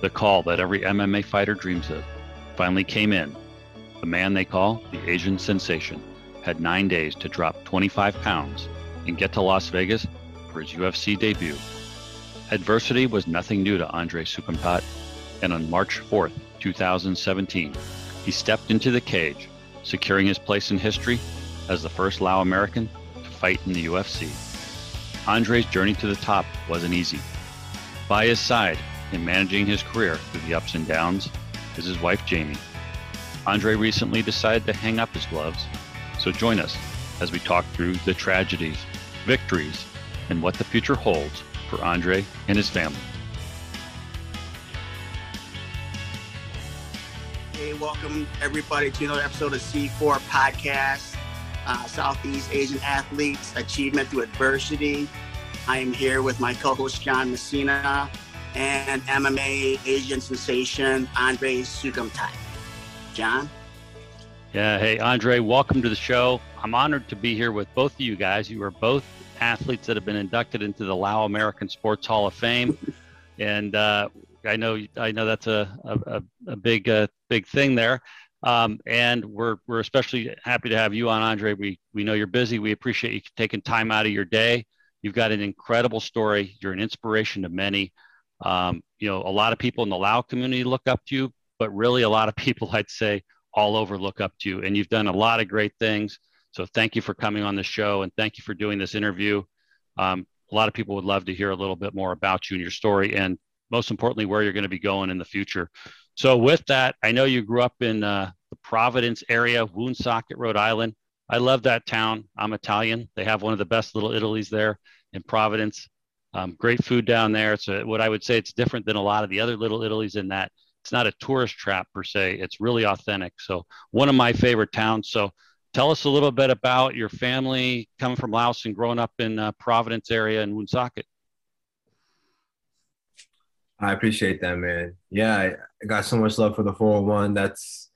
The call that every MMA fighter dreams of finally came in. The man they call the Asian sensation had nine days to drop 25 pounds and get to Las Vegas for his UFC debut. Adversity was nothing new to Andre Soukhamthath, and on March 4th, 2017, he stepped into the cage, securing his place in history as the first Lao American to fight in the UFC. Andre's journey to the top wasn't easy. By his side, in managing his career through the ups and downs, is his wife Jamie. Andre recently decided to hang up his gloves, so join us as we talk through the tragedies, victories, and what the future holds for Andre and his family. Hey, welcome everybody to another episode of C4 Podcast, uh, Southeast Asian Athletes Achievement Through Adversity. I am here with my co host, John Messina, and MMA Asian sensation, Andre Soukhamthath. John? Yeah, hey, Andre, welcome to the show. I'm honored to be here with both of you guys. You are both athletes that have been inducted into the Lao American Sports Hall of Fame. and uh, I know I know that's a, a, a big uh, big thing there. Um, and we're we're especially happy to have you on, Andre. We we know you're busy. We appreciate you taking time out of your day. You've got an incredible story. You're an inspiration to many. Um, you know, a lot of people in the Lao community look up to you, but really a lot of people, I'd say, all over look up to you. And you've done a lot of great things. So thank you for coming on the show and thank you for doing this interview. Um, a lot of people would love to hear a little bit more about you and your story, and most importantly, where you're going to be going in the future. So, with that, I know you grew up in uh, the Providence area, Woonsocket, Rhode Island. I love that town. I'm Italian. They have one of the best little Italy's there in Providence. Um, great food down there. It's what I would say it's different than a lot of the other little Italy's in that it's not a tourist trap per se. It's really authentic. So one of my favorite towns. So tell us a little bit about your family coming from Laos and growing up in uh, Providence area in Woonsocket. I appreciate that, man. Yeah, I got so much love for the 401. That's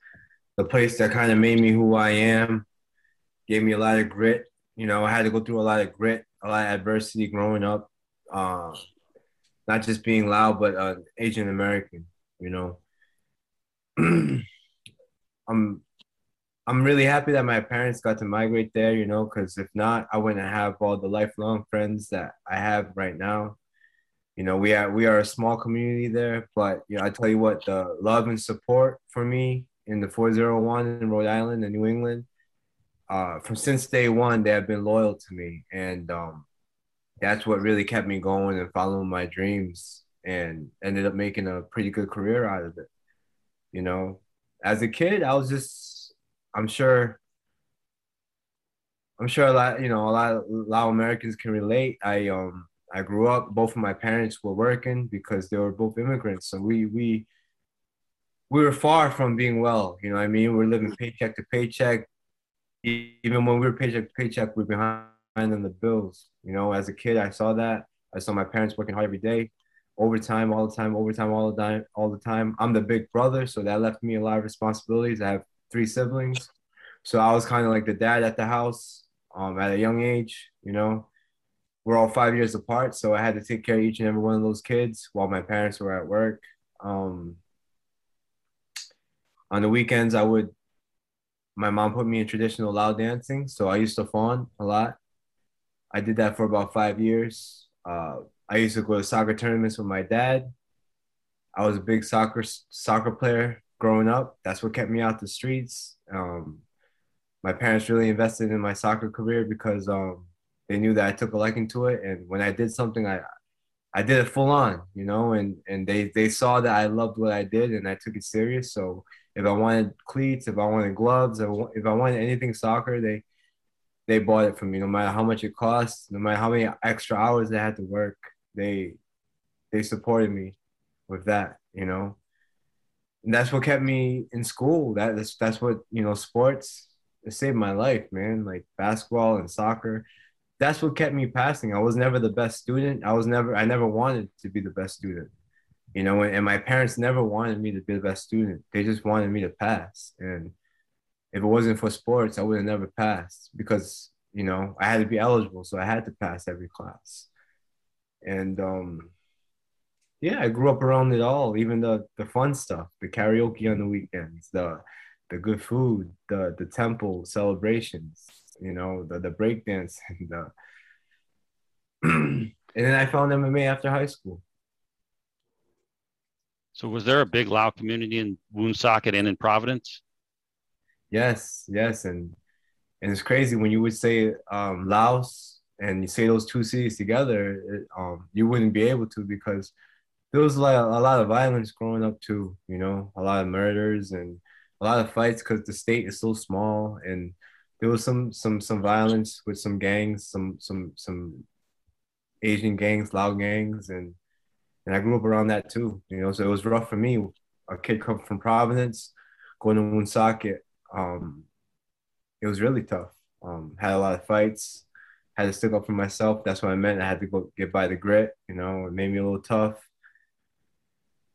the place that kind of made me who I am, gave me a lot of grit. You know, I had to go through a lot of grit, a lot of adversity growing up uh, not just being Lao, but uh, Asian American. You know, I'm I'm really happy that my parents got to migrate there. You know, because if not, I wouldn't have all the lifelong friends that I have right now. You know, we are we are a small community there, but you know, I tell you what, the love and support for me in the 401 in Rhode Island and New England, uh, from since day one, they have been loyal to me, and um, that's what really kept me going and following my dreams and ended up making a pretty good career out of it. You know, as a kid, I was just, I'm sure, I'm sure a lot, you know, a lot of Americans can relate. I, um, I grew up, both of my parents were working because they were both immigrants. So we, we, we were far from being well, you know I mean? We are living paycheck to paycheck. Even when we were paycheck to paycheck, we we're behind on the bills. You know, as a kid, I saw that. I saw my parents working hard every day, overtime all the time, overtime all the time, all the time. I'm the big brother, so that left me a lot of responsibilities. I have three siblings, so I was kind of like the dad at the house um, at a young age. You know, we're all five years apart, so I had to take care of each and every one of those kids while my parents were at work. Um, on the weekends, I would. My mom put me in traditional Lao dancing, so I used to fon a lot. I did that for about five years. Uh, I used to go to soccer tournaments with my dad. I was a big soccer soccer player growing up. That's what kept me out the streets. Um, my parents really invested in my soccer career because um, they knew that I took a liking to it, and when I did something, I I did it full on, you know, and and they they saw that I loved what I did and I took it serious. So if I wanted cleats, if I wanted gloves, if I wanted anything soccer, they they bought it from me. No matter how much it cost no matter how many extra hours I had to work they they supported me with that you know? And that's what kept me in school. That, that's that's what you know sports saved my life man. Like basketball and soccer. That's what kept me passing. I was never the best student. I was never i never wanted to be the best student you know? And my parents never wanted me to be the best student. They just wanted me to pass. And if it wasn't for sports, I would have never passed because you know I had to be eligible, so I had to pass every class. And um, yeah, I grew up around it all, even the the fun stuff, the karaoke on the weekends, the the good food, the the temple celebrations, you know, the the breakdance and the and then I found MMA after high school. So was there a big Lao community in Woonsocket and in Providence? Yes, yes, and and it's crazy when you would say um, Laos and you say those two cities together, it, um, you wouldn't be able to because there was like a, lot of violence growing up too. You know, a lot of murders and a lot of fights because the state is so small and there was some some some violence with some gangs, some some some Asian gangs, Lao gangs, and and I grew up around that too. You know, so it was rough for me. A kid come from Providence, going to Woonsocket. Um, it was really tough. Um, had a lot of fights. Had to stick up for myself. That's what I meant. I had to go get by the grit. You know, it made me a little tough.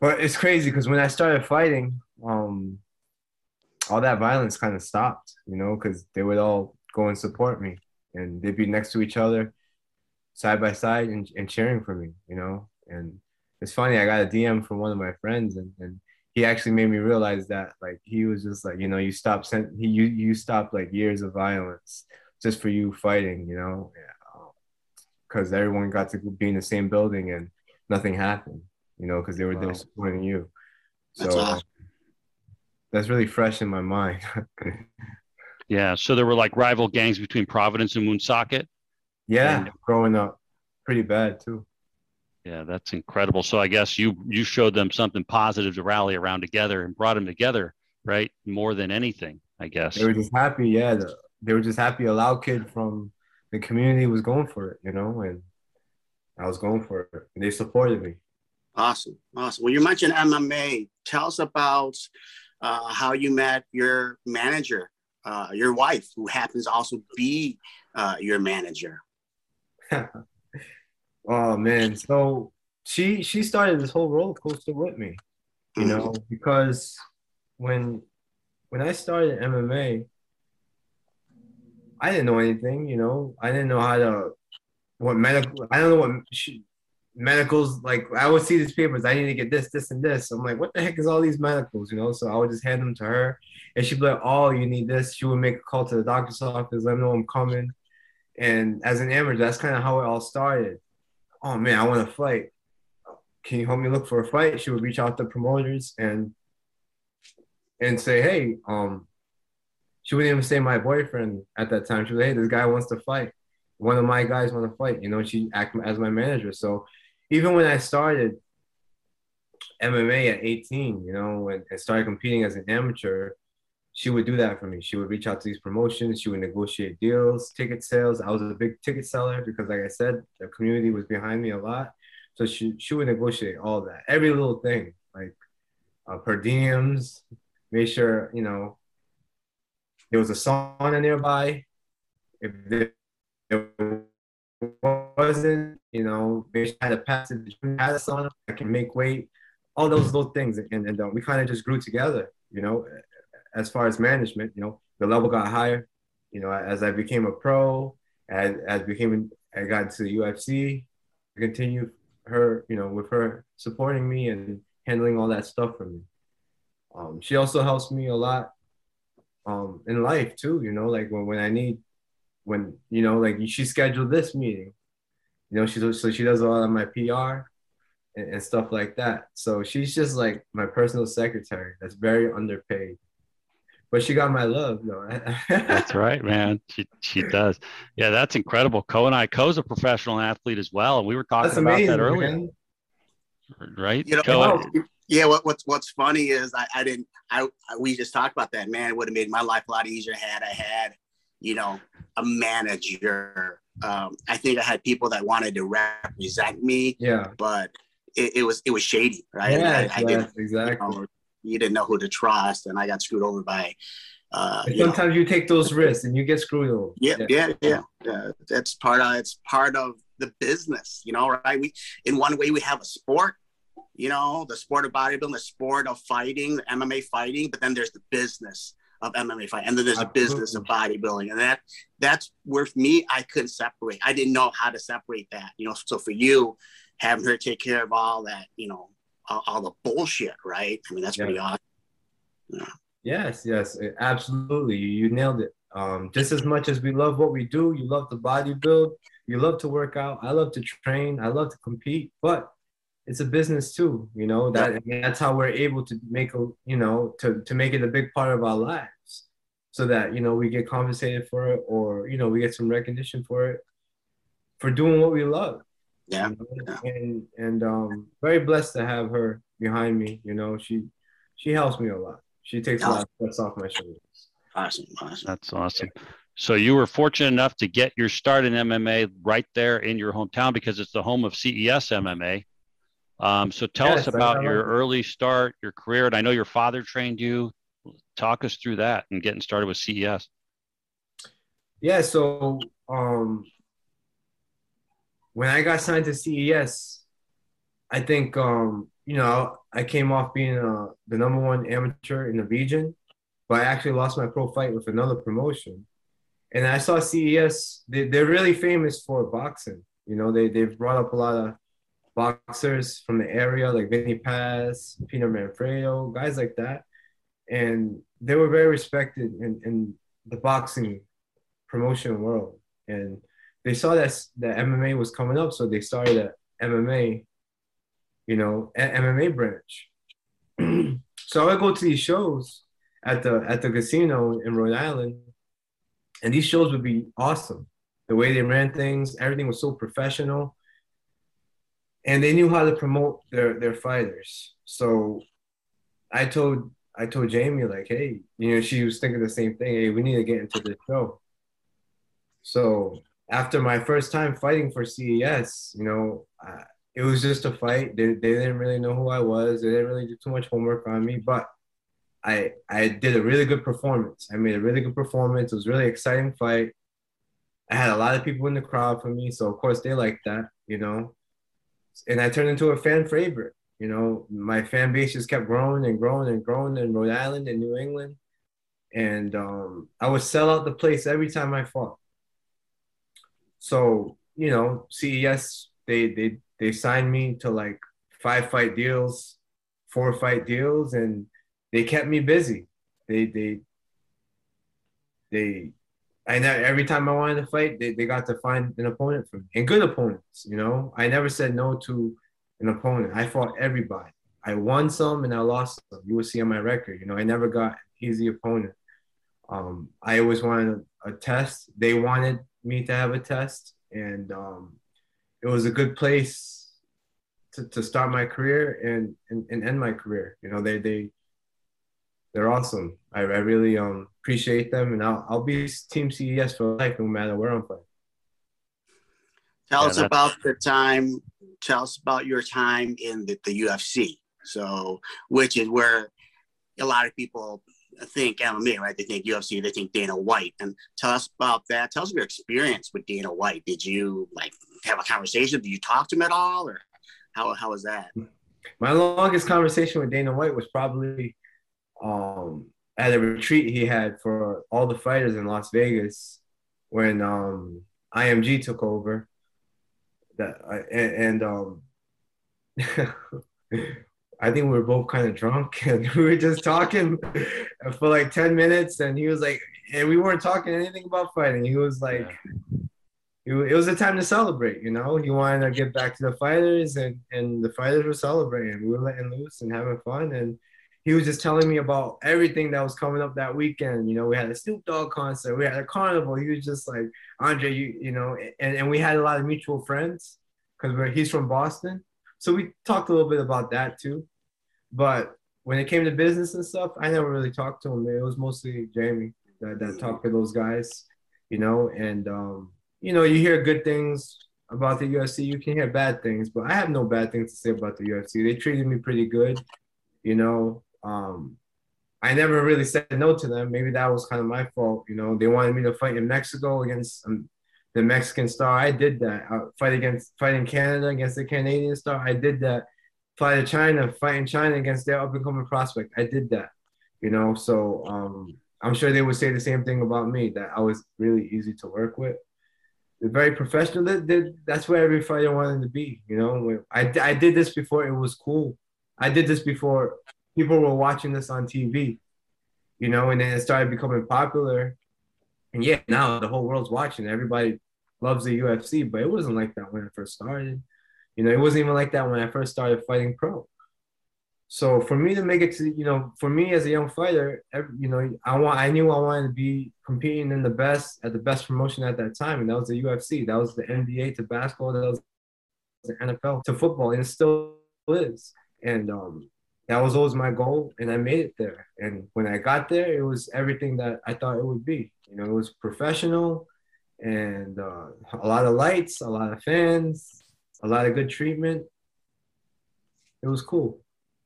But it's crazy because when I started fighting, um, all that violence kind of stopped. You know, because they would all go and support me, and they'd be next to each other, side by side, and, and cheering for me. You know, and it's funny. I got a DM from one of my friends, and, and he actually made me realize that like he was just like you know you stop sent he you you stopped like years of violence just for you fighting, you know, because everyone got to be in the same building and nothing happened, you know, because they were wow. there supporting you. So that's, awesome. that's really fresh in my mind. yeah. So there were like rival gangs between Providence and Woonsocket. Yeah, and- growing up, pretty bad too. Yeah, that's incredible. So I guess you you showed them something positive to rally around together and brought them together, right? More than anything, I guess. They were just happy, yeah. The, they were just happy a Lao kid from the community was going for it, you know, and I was going for it. And they supported me. Awesome, awesome. Well, you mentioned MMA. Tell us about uh, how you met your manager, uh, your wife, who happens to also be uh, your manager. Oh man, so she she started this whole roller coaster with me, you mm-hmm. know, because when when I started MMA, I didn't know anything, you know. I didn't know how to what medical. I don't know what she, medicals like. I would see these papers. I need to get this, this, and this. I'm like, what the heck is all these medicals, you know? So I would just hand them to her, and she'd be like, "Oh, you need this." She would make a call to the doctor's office, let them know I'm coming. And as an amateur, that's kind of how it all started oh man, I want to fight. Can you help me look for a fight? She would reach out to promoters and and say, hey, um, she wouldn't even say my boyfriend at that time. She was, hey, this guy wants to fight. One of my guys want to fight. You know, she act as my manager. So even when I started MMA at 18, you know, and, started competing as an amateur, she would do that for me. She would reach out to these promotions. She would negotiate deals, ticket sales. I was a big ticket seller because, like I said, the community was behind me a lot. So she she would negotiate all that, every little thing, like uh, per diems. Make sure you know there was a sauna nearby. If there, wasn't, you know, they had a passage, had a sauna. I can make weight. All those little things, and, and uh, we kind of just grew together. You know, as far as management, you know, the level got higher. You know, as I became a pro, as as became I got into the UFC, I continued her, you know, with her supporting me and handling all that stuff for me. Um, she also helps me a lot um, in life too. You know, like when, when I need, when you know, like she scheduled this meeting. You know, she so she does a lot of my PR and, and stuff like that. So she's just like my personal secretary. That's very underpaid but she got my love though. that's right, man. She she does. Yeah, that's incredible. Co and I, Ko's a professional athlete as well, and we were talking that's about amazing, that earlier. Man. Right? You know, Ko, yeah. What, what's what's funny is I, I didn't. I, I we just talked about that. Man, it would have made my life a lot easier had I had, you know, a manager. Um, I think I had people that wanted to represent me. Yeah. But it, it was it was shady, right? Yeah, I, I didn't, exactly. You know, you didn't know who to trust, and I got screwed over by. Uh, you sometimes know. you take those risks and you get screwed over. Yeah, yeah, yeah. yeah. That's part of it's part of the business, you know. Right? We in one way we have a sport, you know, the sport of bodybuilding, the sport of fighting, the MMA fighting, but then there's the business of MMA fight, and then there's Absolutely. a business of bodybuilding, and that that's where for me I couldn't separate. I didn't know how to separate that, you know. So for you, having her take care of all that, you know, all, all the bullshit, right? I mean, that's yeah. pretty awesome. Yeah. Yes, yes, absolutely. You nailed it. Um, just as much as we love what we do, you love to bodybuild, you love to work out. I love to train. I love to compete, but it's a business too. You know that that's how we're able to make a you know to to make it a big part of our lives, so that you know we get compensated for it, or you know we get some recognition for it, for doing what we love. Yeah. You know? yeah. And and um, very blessed to have her behind me. You know, she she helps me a lot. She takes a lot of stress off my shoulders. Awesome, awesome. That's awesome. So you were fortunate enough to get your start in MMA right there in your hometown because it's the home of CES MMA. Um, so tell yes, us about your early start, your career, and I know your father trained you. Talk us through that and getting started with CES. Yeah, so um, when I got signed to CES, I think um, you know I came off being uh, the number one amateur in the region, but I actually lost my pro fight with another promotion. And I saw CES; they, they're really famous for boxing. You know, they they've brought up a lot of boxers from the area, like Vinny Paz, Pino Manfredo, guys like that, and they were very respected in, in the boxing promotion world. And they saw that the MMA was coming up, so they started a MMA, you know, MMA branch. so I go to these shows at the at the casino in Rhode Island, and these shows would be awesome. The way they ran things, everything was so professional, and they knew how to promote their their fighters. So I told I told Jamie like, hey, you know, she was thinking the same thing. Hey, we need to get into this show. So after my first time fighting for CES, you know, it was just a fight. They, they didn't really know who I was. They didn't really do too much homework on me, but I I did a really good performance. I made a really good performance. It was a really exciting fight. I had a lot of people in the crowd for me, so of course they liked that, you know. And I turned into a fan favorite. You know, my fan base just kept growing and growing and growing in Rhode Island and New England. And um, I would sell out the place every time I fought. So, you know, CES, they they they signed me to like five fight deals, four fight deals, and they kept me busy. They they they I every time I wanted to fight, they, they got to find an opponent for me and good opponents. You know, I never said no to an opponent. I fought everybody. I won some and I lost some. You will see on my record. You know, I never got easy opponent. Um, I always wanted a, test. They wanted me to have a test, and um, it was a good place to, to start my career and, and, and end my career. You know, they they they're awesome. I, I really um appreciate them, and I'll I'll be Team CES for life, no matter where I'm fighting. Tell yeah, us about the time. Tell us about your time in the, the UFC. So, which is where a lot of people think MMA, right? They think UFC, they think Dana White. And tell us about that. Tell us your experience with Dana White. Did you like have a conversation? Did you talk to him at all, or how how was that? My longest conversation with Dana White was probably um, at a retreat he had for all the fighters in Las Vegas when um, IMG took over. That and, and um, I think we were both kind of drunk and we were just talking for like 10 minutes and he was like, and we weren't talking anything about fighting. He was like, yeah. it was a time to celebrate, you know, he wanted to get back to the fighters and, and the fighters were celebrating. We were letting loose and having fun. And he was just telling me about everything that was coming up that weekend. You know, we had a Snoop Dogg concert, we had a carnival. He was just like, Andre, you, you know, and, and we had a lot of mutual friends because he's from Boston. So we talked a little bit about that too. But when it came to business and stuff, I never really talked to him. It was mostly Jamie that, that talked to those guys, you know, and um, you know, you hear good things about the UFC, you can hear bad things, but I have no bad things to say about the UFC. They treated me pretty good, you know. Um, I never really said no to them. Maybe that was kind of my fault. You know, they wanted me to fight in Mexico against um, the Mexican star. I did that. Fight against fight in Canada against the Canadian star. I did that fly to China, fight in China against their up and coming prospect. I did that, you know. So um, I'm sure they would say the same thing about me that I was really easy to work with. They're very professional. That's where every fighter wanted to be. You know, I, I did this before it was cool. I did this before people were watching this on TV. You know, and then it started becoming popular. And yeah, now the whole world's watching. Everybody loves the UFC, but it wasn't like that when I first started. You know, it wasn't even like that when I first started fighting pro. So for me to make it to, you know, for me as a young fighter, every, you know, I want, I knew I wanted to be competing in the best at the best promotion at that time, and that was the UFC. That was the NBA to basketball. That was the NFL to football, and it still is. And um, that was always my goal, and I made it there. And when I got there, it was everything that I thought it would be. You know, it was professional, and uh, a lot of lights, a lot of fans, a lot of good treatment. It was cool.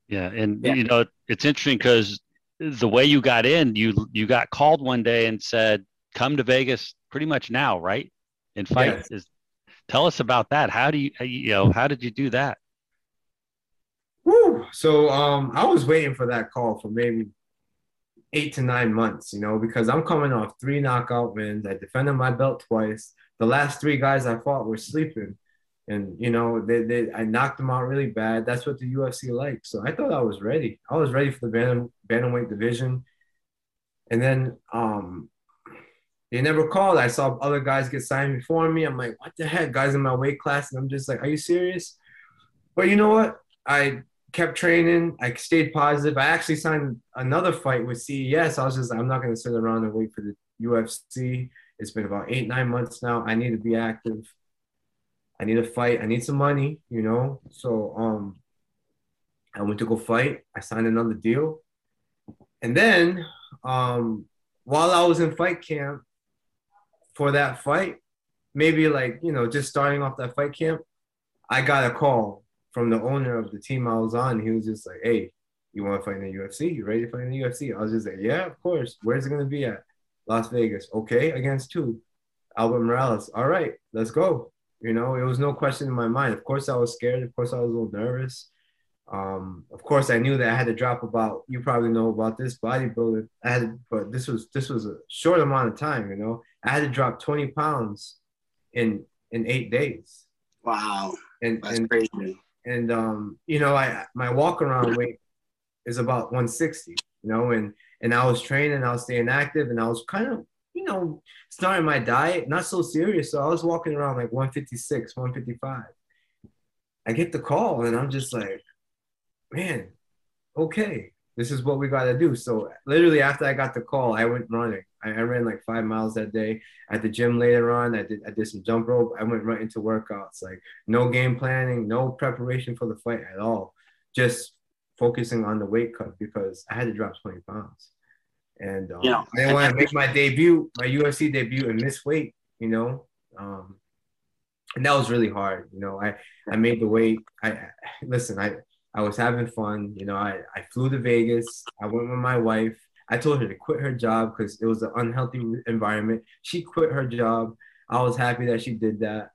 Yeah, and yeah. you know it's interesting because the way you got in, you you got called one day and said, "Come to Vegas pretty much now, right?" And fight. Yes. Is, tell us about that. How do you you know how did you do that? Woo! So um, I was waiting for that call for maybe eight to nine months, you know, because I'm coming off three knockout wins. I defended my belt twice. The last three guys I fought were sleeping and you know they, they I knocked them out really bad. That's what the UFC likes. So I thought I was ready. I was ready for the bantam, bantamweight division, and then um, they never called. I saw other guys get signed before me. I'm like, what the heck, guys in my weight class, and I'm just like, are you serious? But you know what? I kept training. I stayed positive. I actually signed another fight with CES. I was just, I'm not going to sit around and wait for the UFC. It's been about eight, nine months now. I need to be active. I need to fight. I need some money, you know. So um, I went to go fight. I signed another deal, and then um, while I was in fight camp for that fight, maybe like you know just starting off that fight camp, I got a call from the owner of the team I was on. He was just like, "Hey, you want to fight in the UFC? You ready to fight in the UFC?" I was just like, "Yeah, of course. Where's it gonna be at? Las Vegas. Okay, against two, Albert Morales. All right, let's go." You know, it was no question in my mind. Of course, I was scared. Of course, I was a little nervous. Um, of course, I knew that I had to drop about. You probably know about this bodybuilder. I had, but this was this was a short amount of time. You know, I had to drop twenty pounds in in eight days. Wow, and that's and, crazy. And um, you know, I my walk around weight is about one sixty. You know, and and I was training, I was staying active, and I was kind of you know, starting my diet, not so serious. So I was walking around like 156, 155. I get the call and I'm just like, man, okay, this is what we got to do. So literally after I got the call, I went running. I, I, ran like five miles that day at the gym later on. I did, I did some jump rope. I went right into workouts, like no game planning, no preparation for the fight at all. Just focusing on the weight cut because I had to drop 20 pounds. And um, know, I didn't want to make my debut, my UFC debut, and miss weight. You know, um, and that was really hard. You know, I I made the weight. I listen. I I was having fun. You know, I I flew to Vegas. I went with my wife. I told her to quit her job because it was an unhealthy environment. She quit her job. I was happy that she did that,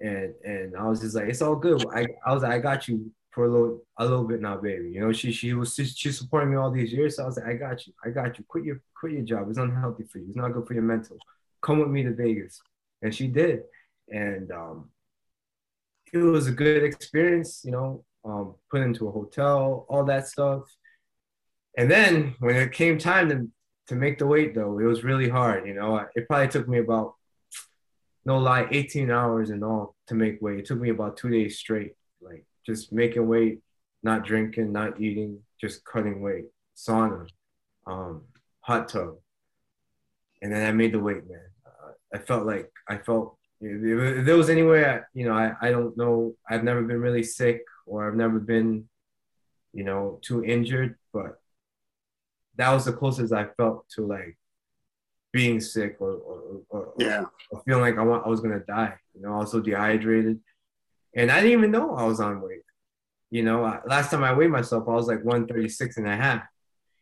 and and I was just like, it's all good. I I was like, I got you for a little a little bit now, baby. You know, she she was she, supporting me all these years. So I was like, I got you, I got you. Quit your quit your job. It's unhealthy for you. It's not good for your mental. Come with me to Vegas, and she did, and um, it was a good experience. You know, um, put into a hotel, all that stuff, and then when it came time to to make the weight, though, it was really hard. You know, it probably took me about no lie, 18 hours in all to make weight. It took me about two days straight. Like just making weight, not drinking, not eating, just cutting weight, sauna, um, hot tub. And then I made the weight, man. Uh, I felt like I felt if, there was anywhere, you know, I, I don't know. I've never been really sick or I've never been, you know, too injured, but that was the closest I felt to like being sick or, or, or, yeah. or feeling like I want I was gonna die. You know, also dehydrated. And I didn't even know I was on weight. You know, last time I weighed myself, I was like 136 and a half.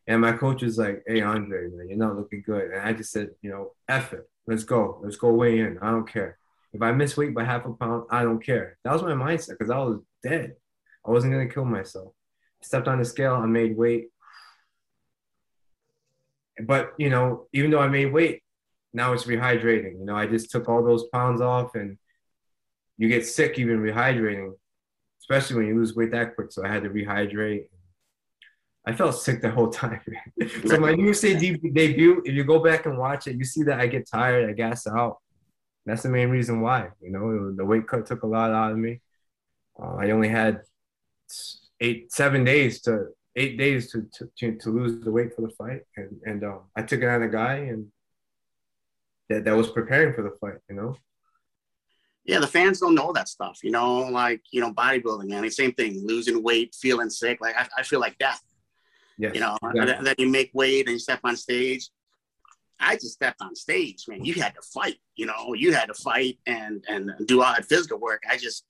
And my coach was like, hey, Andre, man, you're not looking good. And I just said, you know, F it. Let's go. Let's go weigh in. I don't care. If I miss weight by half a pound, I don't care. That was my mindset because I was dead. I wasn't going to kill myself. I stepped on the scale. I made weight. But you know, even though I made weight, now it's rehydrating. You know, I just took all those pounds off, and you get sick even rehydrating, especially when you lose weight that quick. So I had to rehydrate. I felt sick the whole time. so my UFC debut, if you go back and watch it, you see that I get tired, I gas out. That's the main reason why. You know, the weight cut took a lot out of me. Uh, I only had eight, seven days to eight days to to, to lose the weight for the fight, and and um, I took it on a guy and that that was preparing for the fight. You know. Yeah, the fans don't know that stuff. You know, like you know, bodybuilding, man. The same thing, losing weight, feeling sick. Like I, I feel like death. Yes, you know, exactly. then you make weight and you step on stage. I just stepped on stage, man. You had to fight, you know, you had to fight and and do all that physical work. I just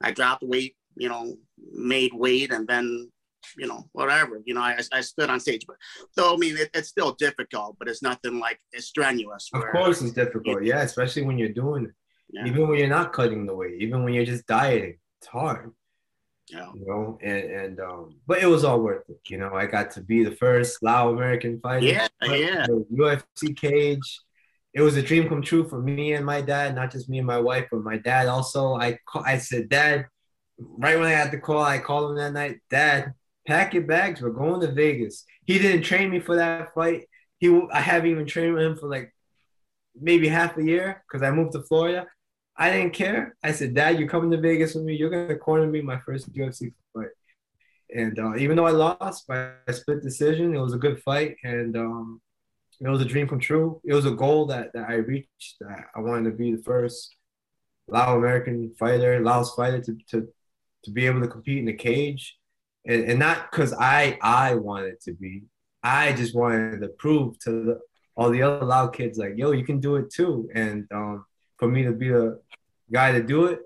I dropped weight, you know, made weight, and then you know, whatever. You know, I, I stood on stage, but though I mean, it, it's still difficult, but it's nothing like it's strenuous. Where, of course, it's difficult. Yeah, especially when you're doing it. Yeah. Even when you're not cutting the weight, even when you're just dieting, it's hard. Yeah. You know, and and um, but it was all worth it. You know, I got to be the first Lao American fighter. Yeah, yeah. UFC cage. It was a dream come true for me and my dad, not just me and my wife, but my dad also. I I said, Dad, right when I had the call, I called him that night. Dad, pack your bags. We're going to Vegas. He didn't train me for that fight. He I haven't even trained with him for like maybe half a year because I moved to Florida. I didn't care. I said, Dad, you're coming to Vegas with me. You're gonna corner me my first UFC fight. And uh, even though I lost by a split decision, it was a good fight, and um, it was a dream come true. It was a goal that, that I reached. That I wanted to be the first Lao American fighter, Laos fighter to, to to be able to compete in the cage, and, and not because I I wanted to be. I just wanted to prove to the, all the other Lao kids like, yo, you can do it too. And um, for me to be the guy to do it,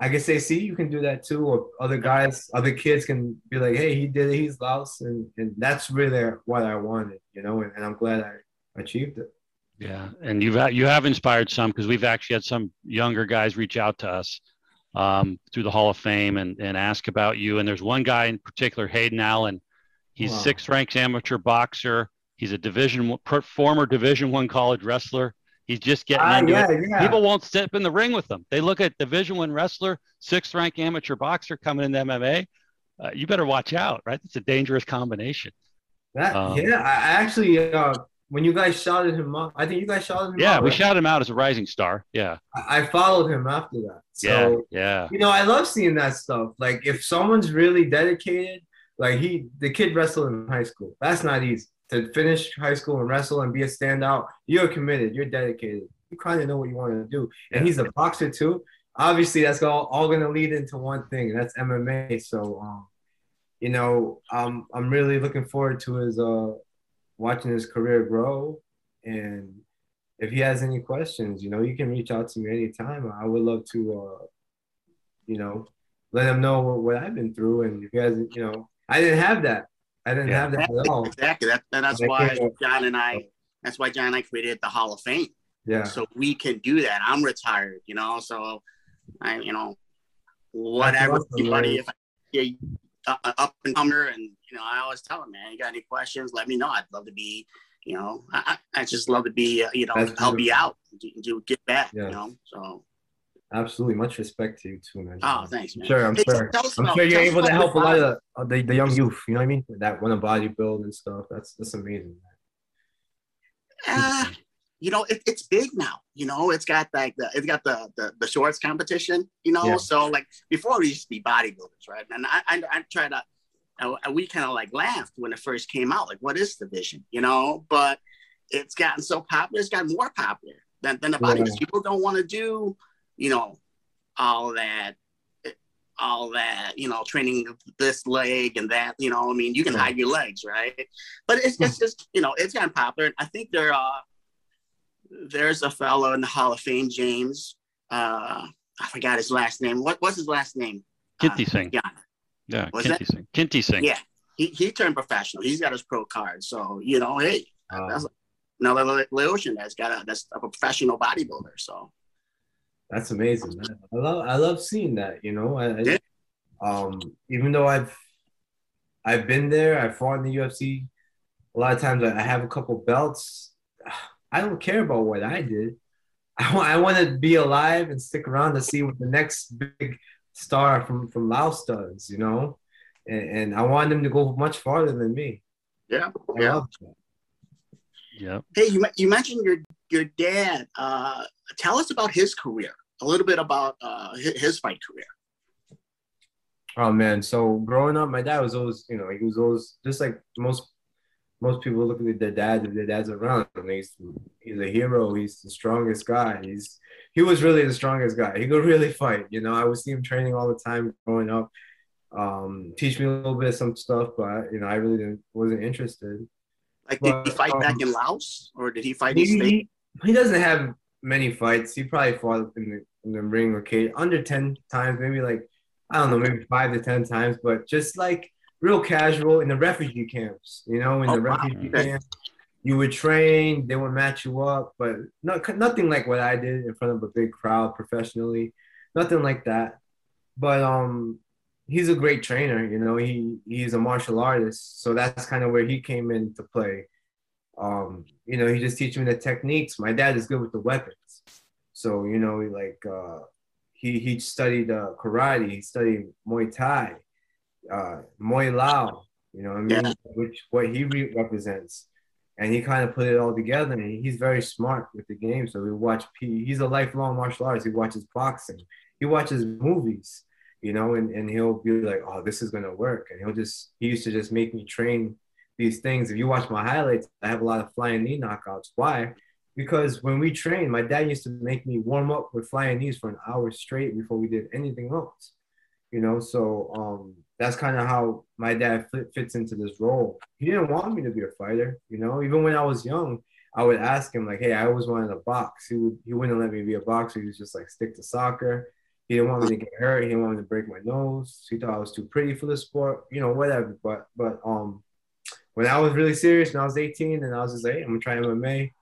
I can say, see, you can do that too. Or other guys, other kids can be like, hey, he did it, he's Laos. And, and that's really what I wanted, you know, and, and I'm glad I achieved it. Yeah, and you've you have inspired some because we've actually had some younger guys reach out to us um, through the Hall of Fame and, and ask about you. And there's one guy in particular, Hayden Allen. He's wow. sixth ranked amateur boxer. He's a division former Division One college wrestler. He's just getting uh, into yeah, it. Yeah. People won't step in the ring with him. They look at Division One wrestler, sixth ranked amateur boxer coming into MMA. Uh, you better watch out, right? It's a dangerous combination. That um, yeah, I actually uh, when you guys shouted him up, I think you guys shouted him. Yeah, out, Yeah, we right? shouted him out as a rising star. Yeah, I, I followed him after that. So, yeah, yeah. You know, I love seeing that stuff. Like if someone's really dedicated, like he, the kid wrestled in high school. That's not easy to finish high school and wrestle and be a standout, you're committed, you're dedicated. You kind of know what you want to do. And he's a boxer too. Obviously, that's all, all going to lead into one thing, and that's MMA. So, um, you know, um, I'm really looking forward to his uh, watching his career grow. And if he has any questions, you know, you can reach out to me anytime. I would love to, uh, you know, let him know what, what I've been through. And if he has, you know, I didn't have that. I didn't yeah. have that at all. Exactly. That, that's why John and I. That's why John and I created the Hall of Fame. Yeah. So we can do that. I'm retired, you know. So I, you know, whatever. Awesome, if I get uh, up and comer, and you know, I always tell them, man, you got any questions? Let me know. I'd love to be. You know, I, I just love to be. Uh, you know, that's help you out, do, do get back. Yeah. You know, so. Absolutely, much respect to you too, man. Oh, thanks, man. Sure, I'm hey, sure. I'm sure you're able to help a lot of the, the, the, young youth. You know what I mean? That want to bodybuild and stuff. That's that's amazing. Uh, you know, it, it's big now. You know, it's got like the it's got the the, the shorts competition. You know, yeah. so like before we used to be bodybuilders, right? And I I, I try to. I, we kind of like laughed when it first came out. Like, what is the vision? You know, but it's gotten so popular. It's gotten more popular than, than the bodybuilders. Yeah. People don't want to do you know, all that, all that, you know, training this leg and that, you know, I mean, you can hide your legs, right? But it's, it's just, you know, it's gotten popular. I think there, are there's a fellow in the Hall of Fame, James. Uh, I forgot his last name. What was his last name? Kinty uh, Singh. Yeah. Yeah, was Kinty Singh. Kinty Singh. Yeah. He, he turned professional. He's got his pro card. So, you know, hey, uh, that's another Laotian that's got a that's a professional bodybuilder. So that's amazing, man. I love I love seeing that. You know, I, um, even though I've I've been there, I fought in the UFC a lot of times I have a couple belts. I don't care about what I did. I want, I want to be alive and stick around to see what the next big star from from Laos does, you know, and, and I want them to go much farther than me. Yeah, I yeah, yeah. Hey, you you mentioned your your dad. Uh, tell us about his career. A little bit about uh, his fight career. Oh man, so growing up, my dad was always, you know, he was always just like most most people look at their dad if their dad's around and he's he's a hero he's the strongest guy he's he was really the strongest guy. He could really fight you know i would see him training all the time growing up um teach me a little bit of some stuff but you know i really didn't wasn't interested. Like but, did he fight um, back in laos or did he fight he, he, he doesn't have many fights. He probably fought in the, in the ring okay under 10 times maybe like i don't know maybe five to 10 times but just like real casual in the refugee camps. You know, in oh, the refugee wow. camps, you would train, they would match you up, but not, nothing like what I did in front of a big crowd professionally. Nothing like that. But um, he's a great trainer. You know, he he's a martial artist, so that's kind of where he came in to play. Um, you know, he just teach me the techniques. My dad is good with the weapons, so you know, like uh, he he studied uh, karate, he studied Muay Thai, uh, Muay Lao, you know, I mean, yeah. which what he re- represents, and he kind of put it all together. And he's very smart with the game. So we watch. He's a lifelong martial artist. He watches boxing. He watches movies, you know, and, and he'll be like, "Oh, this is gonna work," and he'll just he used to just make me train these things. If you watch my highlights, I have a lot of flying knee knockouts. Why? Because when we train, my dad used to make me warm up with flying knees for an hour straight before we did anything else. You know, so um, that's kind of how my dad fits into this role. He didn't want me to be a fighter, you know. Even when I was young, I would ask him like, "Hey, I always wanted to box." He would he wouldn't let me be a boxer. He was just like stick to soccer. He didn't want me to get hurt. He didn't want me to break my nose. He thought I was too pretty for the sport, you know, whatever. But but um, when I was really serious, when I was 18, and I was just like, hey, I'm gonna try MMA.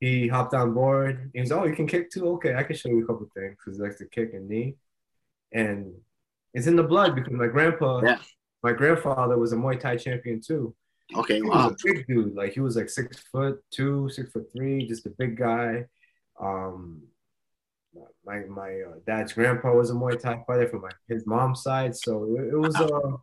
He hopped on board. He was, oh, you can kick too. Okay, I can show you a couple things because he likes to kick and knee. And it's in the blood because my grandpa, yeah. my grandfather was a Muay Thai champion too. Okay, he wow. was a big dude. Like he was like six foot two, six foot three, just a big guy. Um, my my uh, dad's grandpa was a Muay Thai fighter from my his mom's side, so it, it was uh,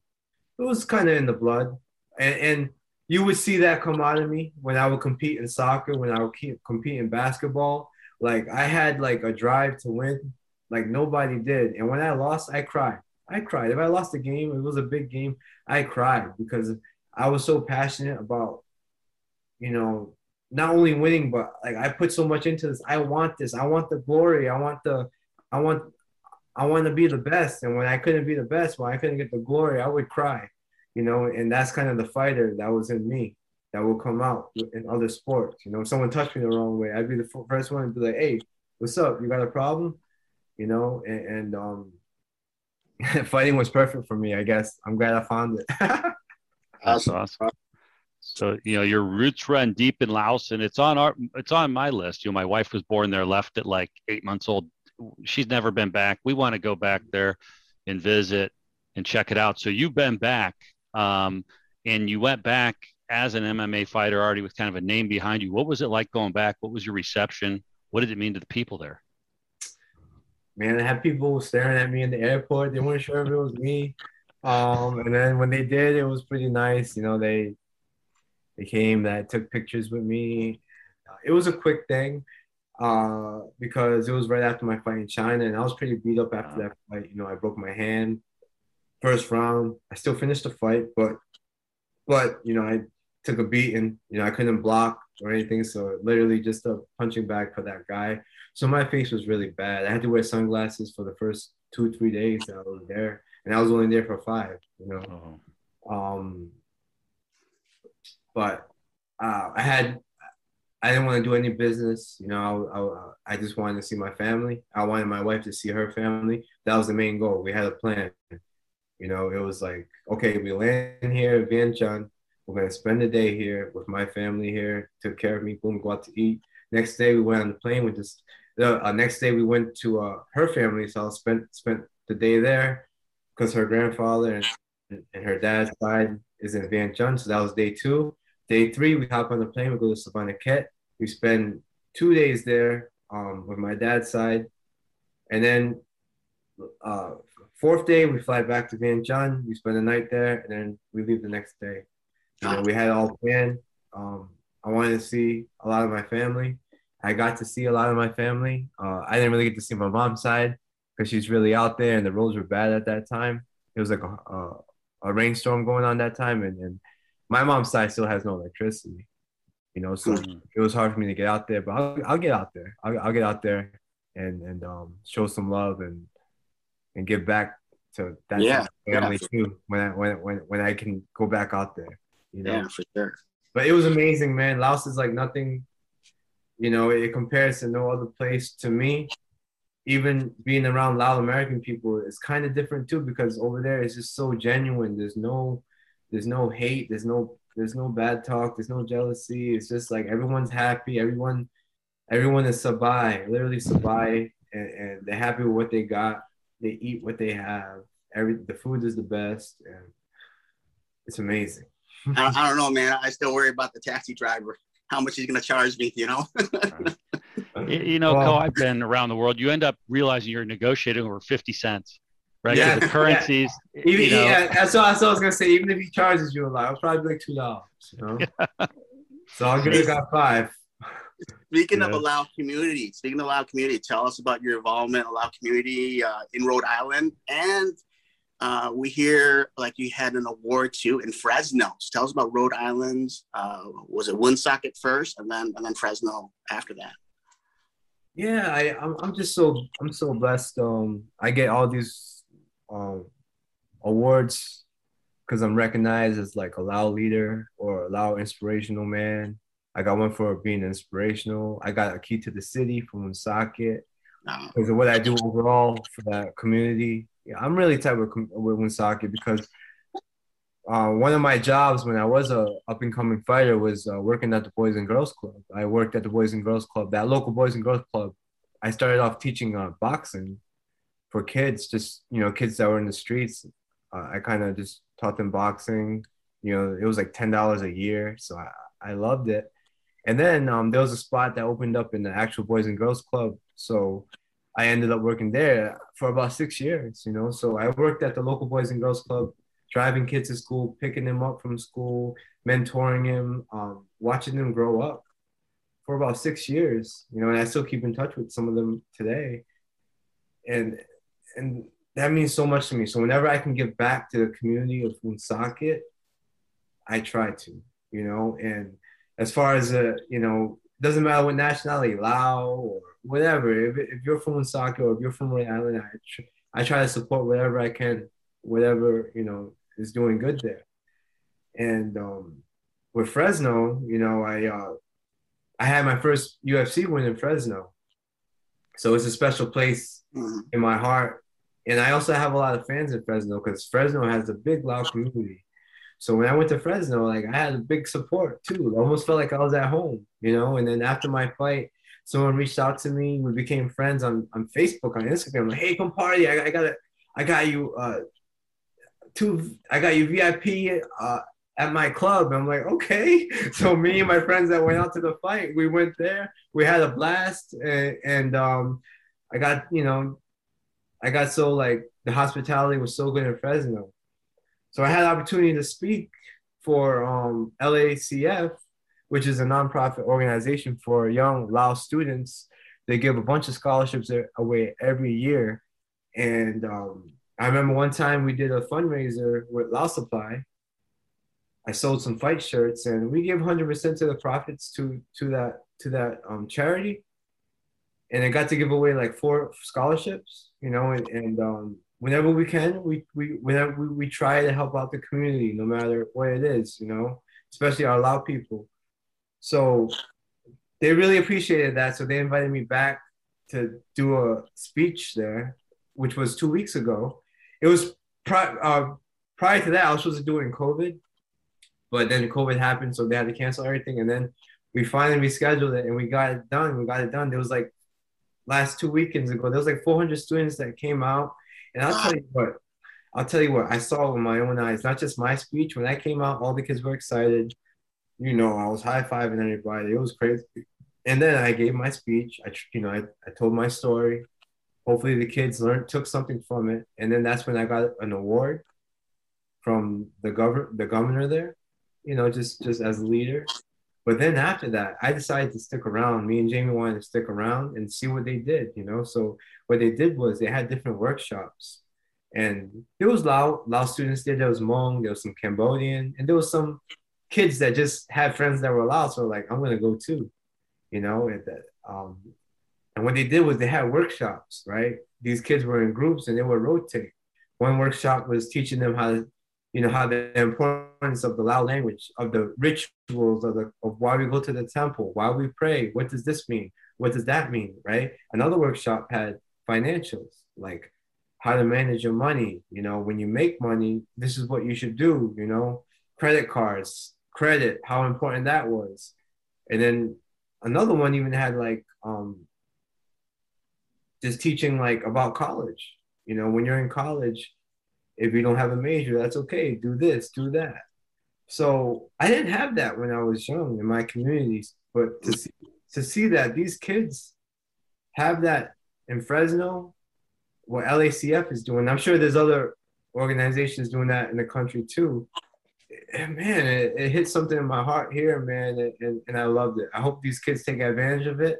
it was kind of in the blood, and and you would see that come out of me when I would compete in soccer, when I would keep, compete in basketball. Like I had like a drive to win, like nobody did, and when I lost, I cried. I cried. If I lost a game, it was a big game, I cried because I was so passionate about, you know, not only winning, but like I put so much into this. I want this. I want the glory. I want the, I want, I want to be the best. And when I couldn't be the best, when I couldn't get the glory, I would cry, you know. And that's kind of the fighter that was in me that will come out in other sports. You know, if someone touched me the wrong way, I'd be the first one to be like, "Hey, what's up? You got a problem?" You know, and, and um, fighting was perfect for me. I guess I'm glad I found it. That's awesome. So you know your roots run deep in Laos, and it's on our it's on my list. You know, my wife was born there, left at like eight months old. She's never been back. We want to go back there and visit and check it out. So you've been back, um, and you went back as an MMA fighter already with kind of a name behind you. What was it like going back? What was your reception? What did it mean to the people there? Man, I had people staring at me in the airport. They weren't sure if it was me. Um, and then when they did, it was pretty nice. You know, they they came, that took pictures with me. It was a quick thing uh, because it was right after my fight in China, and I was pretty beat up after that fight. You know, I broke my hand first round. I still finished the fight, but but you know, I took a beating. You know, I couldn't block or anything, so literally just a punching bag for that guy. So my face was really bad. I had to wear sunglasses for the first two, three days that I was there, and I was only there for five. You know, uh-huh. um, but uh, I had I didn't want to do any business. You know, I, I, I, just wanted to see my family. I wanted my wife to see her family. That was the main goal. We had a plan. You know, it was like, okay, we land here, in Vientiane. We're gonna spend the day here with my family here. Took care of me. Boom, go out to eat. Next day, we went on the plane. We just the uh, next day we went to uh, her family, so I spent spent the day there because her grandfather and, and her dad's side is in Vientiane, so that was day two. day three, we hop on the plane, we go to Savannakhet. We spend two days there um, with my dad's side. And then uh, fourth day, we fly back to Vientiane. We spend the night there, and then we leave the next day. You know, we had all planned. Um, I wanted to see a lot of my family. I got to see a lot of my family. Uh, I didn't really get to see my mom's side because she's really out there, and the roads were bad at that time. It was like a, a, a rainstorm going on that time, and, and my mom's side still has no electricity. You know, so mm-hmm. it was hard for me to get out there, but I'll, I'll get out there. I'll, I'll get out there and and um, show some love and and give back to that yeah, family yeah, too when I when when when I can go back out there. You know, yeah, for sure. But it was amazing, man. Laos is like nothing. You know, it compares to no other place to me. Even being around Lao American people is kind of different too because over there it's just so genuine. There's no, there's no hate. There's no there's no bad talk. There's no jealousy. It's just like everyone's happy. Everyone, everyone is sabai, literally sabai, and, and they're happy with what they got. They eat what they have. Every the food is the best, and it's amazing. I don't know, man. I still worry about the taxi driver. How much he's gonna charge me, you know? you know, well, I've been around the world. You end up realizing you're negotiating over fifty cents right? Yeah, the currencies. Yeah. Even, you know, yeah, that's what, that's what I was gonna say. Even if he charges you a lot, it'll probably be like two dollars. You know? Yeah. So I'll give you got five. Speaking yeah. of Lao community, speaking of Lao community, tell us about your involvement in Lao community uh, in Rhode Island, and uh, we hear like you had an award too in Fresno. So tell us about Rhode Island. Uh, was it Woonsocket first, and then and then Fresno after that? Yeah, I, I'm, I'm just so I'm so blessed. Um, I get all these um, awards because I'm recognized as like a Lao leader or a Lao inspirational man. I got one for being inspirational. I got a key to the city from Woonsocket because of what I do overall for that community. Yeah, I'm really tight with, with Woonsocket because uh, one of my jobs when I was a up and coming fighter was uh, working at the Boys and Girls Club. I worked at the Boys and Girls Club, that local Boys and Girls Club. I started off teaching uh, boxing for kids, just you know, kids that were in the streets. Uh, I kind of just taught them boxing. You know, it was like ten dollars a year, so I, I loved it. And then um, there was a spot that opened up in the actual Boys and Girls Club, so I ended up working there for about six years. You know, so I worked at the local Boys and Girls Club, driving kids to school, picking them up from school, mentoring them, um, watching them grow up for about six years. You know, and I still keep in touch with some of them today. And and that means so much to me. So whenever I can give back to the community of Woonsocket, I try to, you know. And as far as a, you know, doesn't matter what nationality, Lao or whatever. If, if you're from Woonsocket or if you're from Rhode Island, I, tr- I try to support whatever I can, whatever you know is doing good there. And um, with Fresno, you know, I uh, I had my first UFC win in Fresno, so it's a special place mm-hmm. in my heart and I also have a lot of fans in Fresno because Fresno has a big Lao community. So when I went to Fresno, like I had a big support too. I almost felt like I was at home, you know. And then after my fight, someone reached out to me. We became friends on, on Facebook, on Instagram. Like, hey, come party! I, I got it. I got you uh, two. I got you VIP uh, at my club. I'm like, okay. So me and my friends that went out to the fight, we went there. We had a blast, and, and um, I got you know I got so like the hospitality was so good in Fresno. So I had the opportunity to speak for um, LACF, which is a nonprofit organization for young Lao students. They give a bunch of scholarships away every year. And um, I remember one time we did a fundraiser with Lao Supply. I sold some fight shirts and we gave 100% of the profits to, to that, to that um, charity and I got to give away like four scholarships, you know, and, and um, whenever we can, we, we whenever we, we try to help out the community, no matter what it is, you know, especially our Lao people. So they really appreciated that. So they invited me back to do a speech there, which was two weeks ago. It was pri- uh, prior to that, I was supposed to do it in COVID, but then COVID happened, so they had to cancel everything. And then we finally rescheduled it and we got it done. We got it done. There was like last two weekends ago. There was like 400 students that came out, and I'll tell you what. I'll tell you what I saw with my own eyes. Not just my speech. When I came out, all the kids were excited. you know, I was high fiving everybody. It was crazy. And then I gave my speech. I, you know, I, I told my story. Hopefully the kids learned, took something from it. And then that's when I got an award from the governor, the governor there, you know, just, just as a leader. But then after that, I decided to stick around. Me and Jamie wanted to stick around and see what they did, you know. So what they did was they had different workshops. And there was Lao, Lao students there, there was Hmong, there was some Cambodian, and there was some kids that just had friends that were Lao. So like, I'm gonna go too, you know. And, um, and what they did was they had workshops, right? These kids were in groups and they would rotate. One workshop was teaching them how to you know, how the importance of the Lao language, of the rituals, of, the, of why we go to the temple, why we pray, what does this mean? What does that mean, right? Another workshop had financials, like how to manage your money. You know, when you make money, this is what you should do, you know, credit cards, credit, how important that was. And then another one even had like um, just teaching like about college. You know, when you're in college, if you don't have a major, that's okay. Do this, do that. So I didn't have that when I was young in my communities, but to see, to see that these kids have that in Fresno, what LACF is doing, I'm sure there's other organizations doing that in the country too. Eh, man, it, it hit something in my heart here, man, and, and I loved it. I hope these kids take advantage of it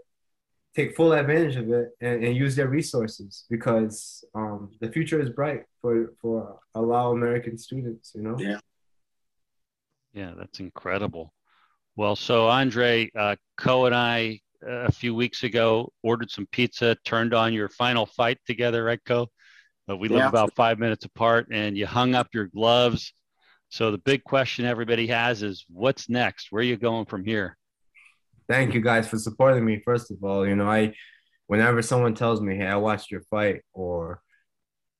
take full advantage of it and, and use their resources because um, the future is bright for for a lot of American students. You know. Yeah. Yeah, that's incredible. Well, so Andre, uh, Co and I uh, a few weeks ago ordered some pizza, turned on your final fight together, right, Co? But we live yeah. about five minutes apart, and you hung up your gloves. So the big question everybody has is, what's next? Where are you going from here? Thank you guys for supporting me. First of all, you know, I whenever someone tells me, "Hey, I watched your fight," or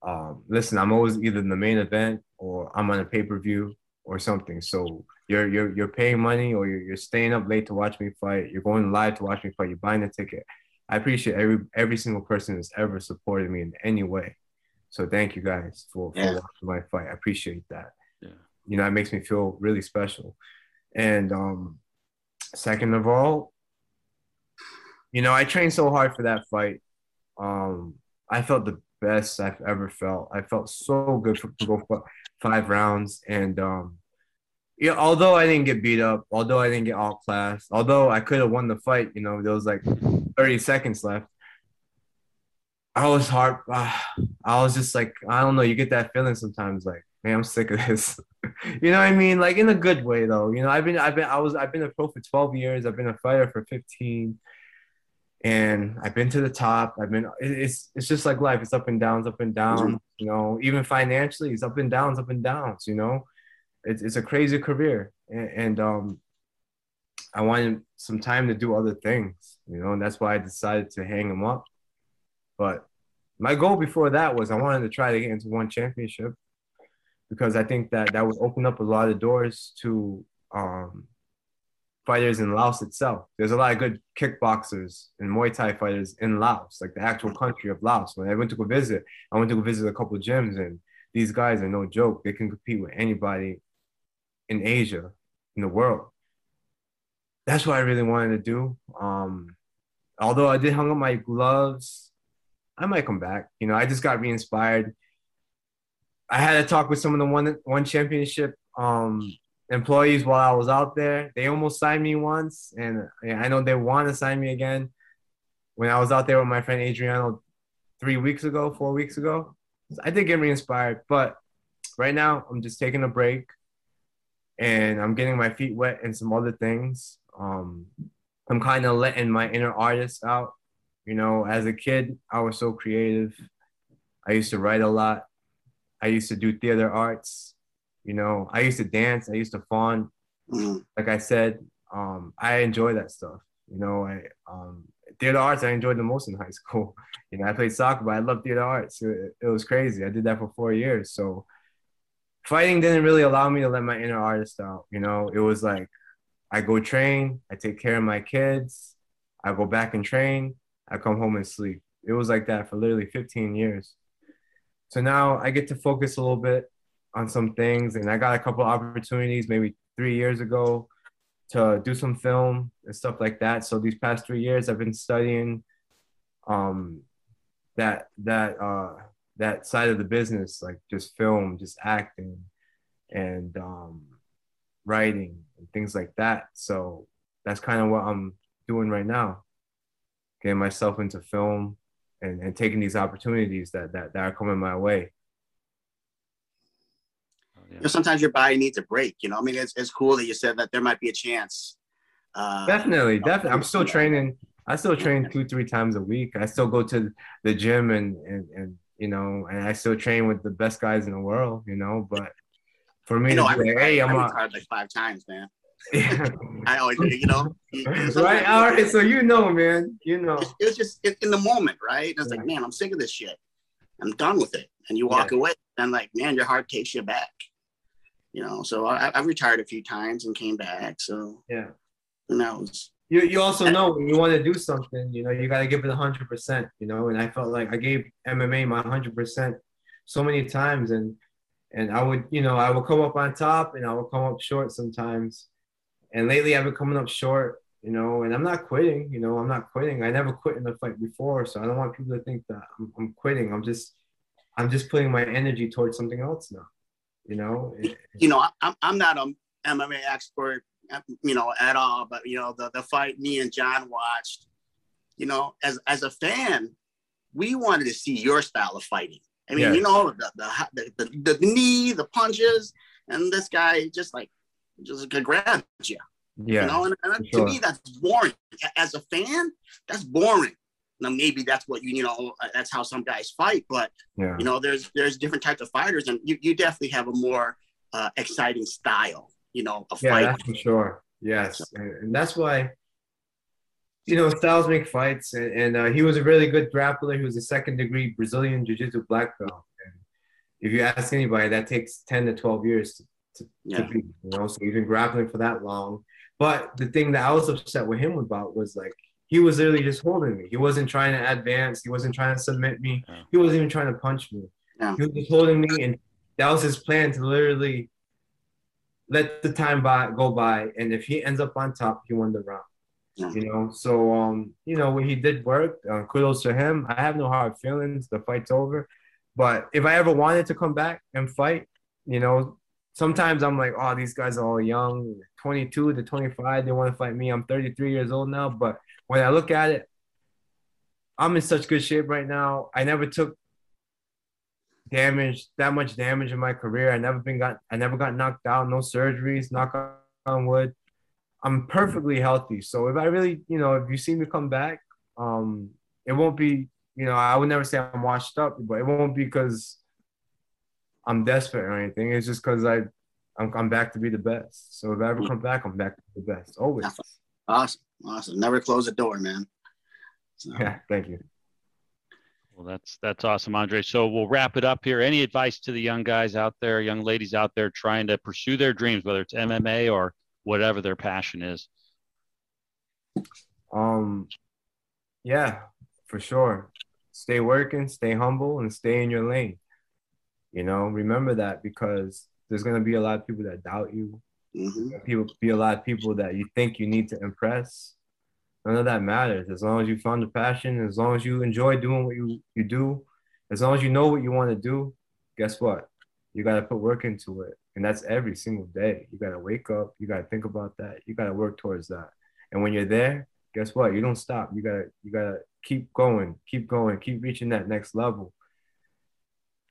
um, "Listen, I'm always either in the main event or I'm on a pay per view or something." So you're you're you're paying money or you're, you're staying up late to watch me fight. You're going live to watch me fight. You're buying a ticket. I appreciate every every single person that's ever supported me in any way. So thank you guys for, for yeah. watching my fight. I appreciate that. Yeah. You know, it makes me feel really special. And um, Second of all, you know, I trained so hard for that fight. Um, I felt the best I've ever felt. I felt so good for, for five rounds. And um, yeah, although I didn't get beat up, although I didn't get outclassed, although I could have won the fight, you know, there was like 30 seconds left. I was hard. Uh, I was just like, I don't know. You get that feeling sometimes, like, I'm sick of this. you know what I mean? Like in a good way though. You know, I've been I've been I was I've been a pro for 12 years. I've been a fighter for 15. And I've been to the top. I've been it's it's just like life. It's up and downs, up and downs, you know, even financially, it's up and downs, up and downs, you know. It's it's a crazy career. And, and um I wanted some time to do other things, you know, and that's why I decided to hang him up. But my goal before that was I wanted to try to get into ONE Championship because I think that that would open up a lot of doors to um, fighters in Laos itself. There's a lot of good kickboxers and Muay Thai fighters in Laos, like the actual country of Laos. When I went to go visit, I went to go visit a couple gyms, and these guys are no joke. They can compete with anybody in Asia, in the world. That's what I really wanted to do. Um, although I did hung up my gloves, I might come back. You know, I just got re-inspired I had a talk with some of the one ONE Championship um, employees while I was out there. They almost signed me once, and I know they want to sign me again. When I was out there with my friend Adriano three weeks ago, four weeks ago, I did get re-inspired. But right now, I'm just taking a break, and I'm getting my feet wet and some other things. Um, I'm kind of letting my inner artist out. You know, as a kid, I was so creative. I used to write a lot. I used to do theater arts. You know, I used to dance. I used to fon. Mm-hmm. Like I said, um, I enjoy that stuff. You know, I um, theater arts I enjoyed the most in high school. You know, I played soccer, but I loved theater arts. It, it was crazy. I did that for four years. So fighting didn't really allow me to let my inner artist out. You know, it was like I go train, I take care of my kids, I go back and train, I come home and sleep. It was like that for literally 15 years. So now I get to focus a little bit on some things, and I got a couple opportunities maybe three years ago to do some film and stuff like that. So these past three years, I've been studying um, that that uh, that side of the business, like just film, just acting, and um, writing and things like that. So that's kind of what I'm doing right now, getting myself into film and, and taking these opportunities that, that that are coming my way. Yeah. You know, sometimes your body needs a break. You know, I mean, it's, it's cool that you said that there might be a chance. Uh, definitely, definitely. I'm still training. I still train two, three times a week. I still go to the gym and and and you know, and I still train with the best guys in the world. You know, but for me, I know, I like, hey, I'm I like five times, man. Yeah. I always, you know, right? All right, so you know, man, you know, it was just in the moment, right? It's yeah. like, man, I'm sick of this shit. I'm done with it, and you walk yeah. away, and like, man, your heart takes you back you know. So I, have retired a few times and came back. So yeah, who knows? You you also know when you want to do something, you know, you got to give it hundred percent, you know. And I felt like I gave MMA my hundred percent so many times, and and I would, you know, I would come up on top and I would come up short sometimes. And lately, I've been coming up short, you know, and I'm not quitting, you know, I'm not quitting. I never quit in a fight before, so I don't want people to think that I'm, I'm quitting. I'm just, I'm just putting my energy towards something else now you know you know i'm, I'm not an mma expert uh, you know at all but you know the, the fight me and john watched you know as as a fan we wanted to see your style of fighting i mean yes. you know the the, the the, the knee the punches and this guy just like just grab you yeah you know and, and to sure. me that's boring. As a fan that's boring. Now maybe that's what you you know that's how some guys fight but yeah. you know there's there's different types of fighters and you, you definitely have a more uh, exciting style you know of yeah for sure. Yes and that's why you know styles make fights and, and uh, he was a really good grappler. He was a second degree brazilian jiu-jitsu black belt and if you ask anybody that takes 10 to 12 years to, to, yeah. to be you know so he's been grappling for that long but the thing that i was upset with him about was like he was literally just holding me. He wasn't trying to advance. He wasn't trying to submit me. Yeah. He wasn't even trying to punch me. Yeah. He was just holding me, and that was his plan to literally let the time by go by. And if he ends up on top, he won the round. Yeah. You know, so um, you know, when he did work, uh, kudos to him. I have no hard feelings. The fight's over. But if I ever wanted to come back and fight, you know, sometimes I'm like, oh, these guys are all young, 22 to 25. They want to fight me. I'm 33 years old now, but when I look at it, I'm in such good shape right now. I never took damage, that much damage in my career. I never been got I never got knocked out, no surgeries, knock on wood. I'm perfectly healthy. So if I really, you know, if you see me come back, um, it won't be, you know, I would never say I'm washed up, but it won't be because I'm desperate or anything. It's just because I I'm, I'm back to be the best. So if I ever come back, I'm back to be the best. Always. Awesome. Awesome. Never close the door, man. So. Yeah, thank you. Well, that's that's awesome, Andre. So we'll wrap it up here. Any advice to the young guys out there, young ladies out there trying to pursue their dreams, whether it's MMA or whatever their passion is? Um, yeah, for sure. Stay working, stay humble, and stay in your lane. You know, remember that because there's gonna be a lot of people that doubt you. Mm-hmm. People be a lot of people that you think you need to impress. None of that matters. As long as you found the passion, as long as you enjoy doing what you, you do, as long as you know what you want to do, guess what? You gotta put work into it. And that's every single day. You gotta wake up, you gotta think about that, you gotta work towards that. And when you're there, guess what? You don't stop. You gotta you gotta keep going, keep going, keep reaching that next level.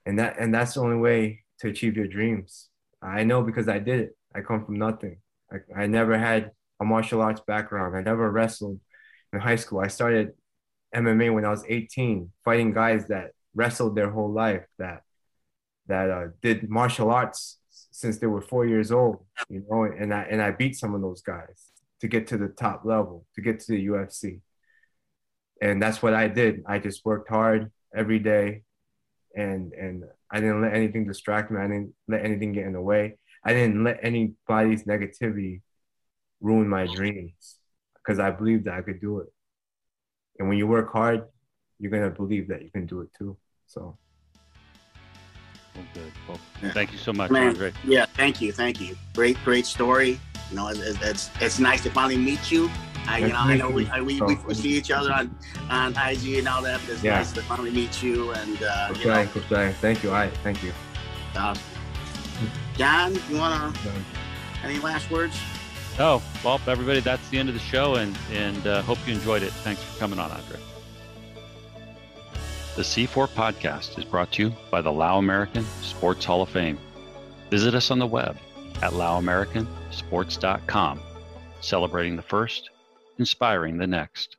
And that and that's the only way to achieve your dreams. I know because I did it. I come from nothing. I, I never had a martial arts background. I never wrestled in high school. I started MMA when I was 18, fighting guys that wrestled their whole life, that that uh, did martial arts since they were four years old. You know, and I and I beat some of those guys to get to the top level, to get to the UFC. And that's what I did. I just worked hard every day, and and I didn't let anything distract me. I didn't let anything get in the way. I didn't let anybody's negativity ruin my dreams because I believed that I could do it. And when you work hard, you're gonna believe that you can do it too. So. Well, good. Well, thank you so much, Man, Andre. Yeah, thank you, thank you. Great, great story. You know, it, it's it's nice to finally meet you. I, you know, I know we, I, we, we, we see each other on, on IG and all that, but it's yeah. nice to finally meet you. And uh, you know, thank you. I thank you. Awesome. John, you want to? Any last words? Oh well, everybody, that's the end of the show, and and uh, hope you enjoyed it. Thanks for coming on, Andre. The C4 podcast is brought to you by the Lao American Sports Hall of Fame. Visit us on the web at laoamericansports.com, celebrating the first, inspiring the next.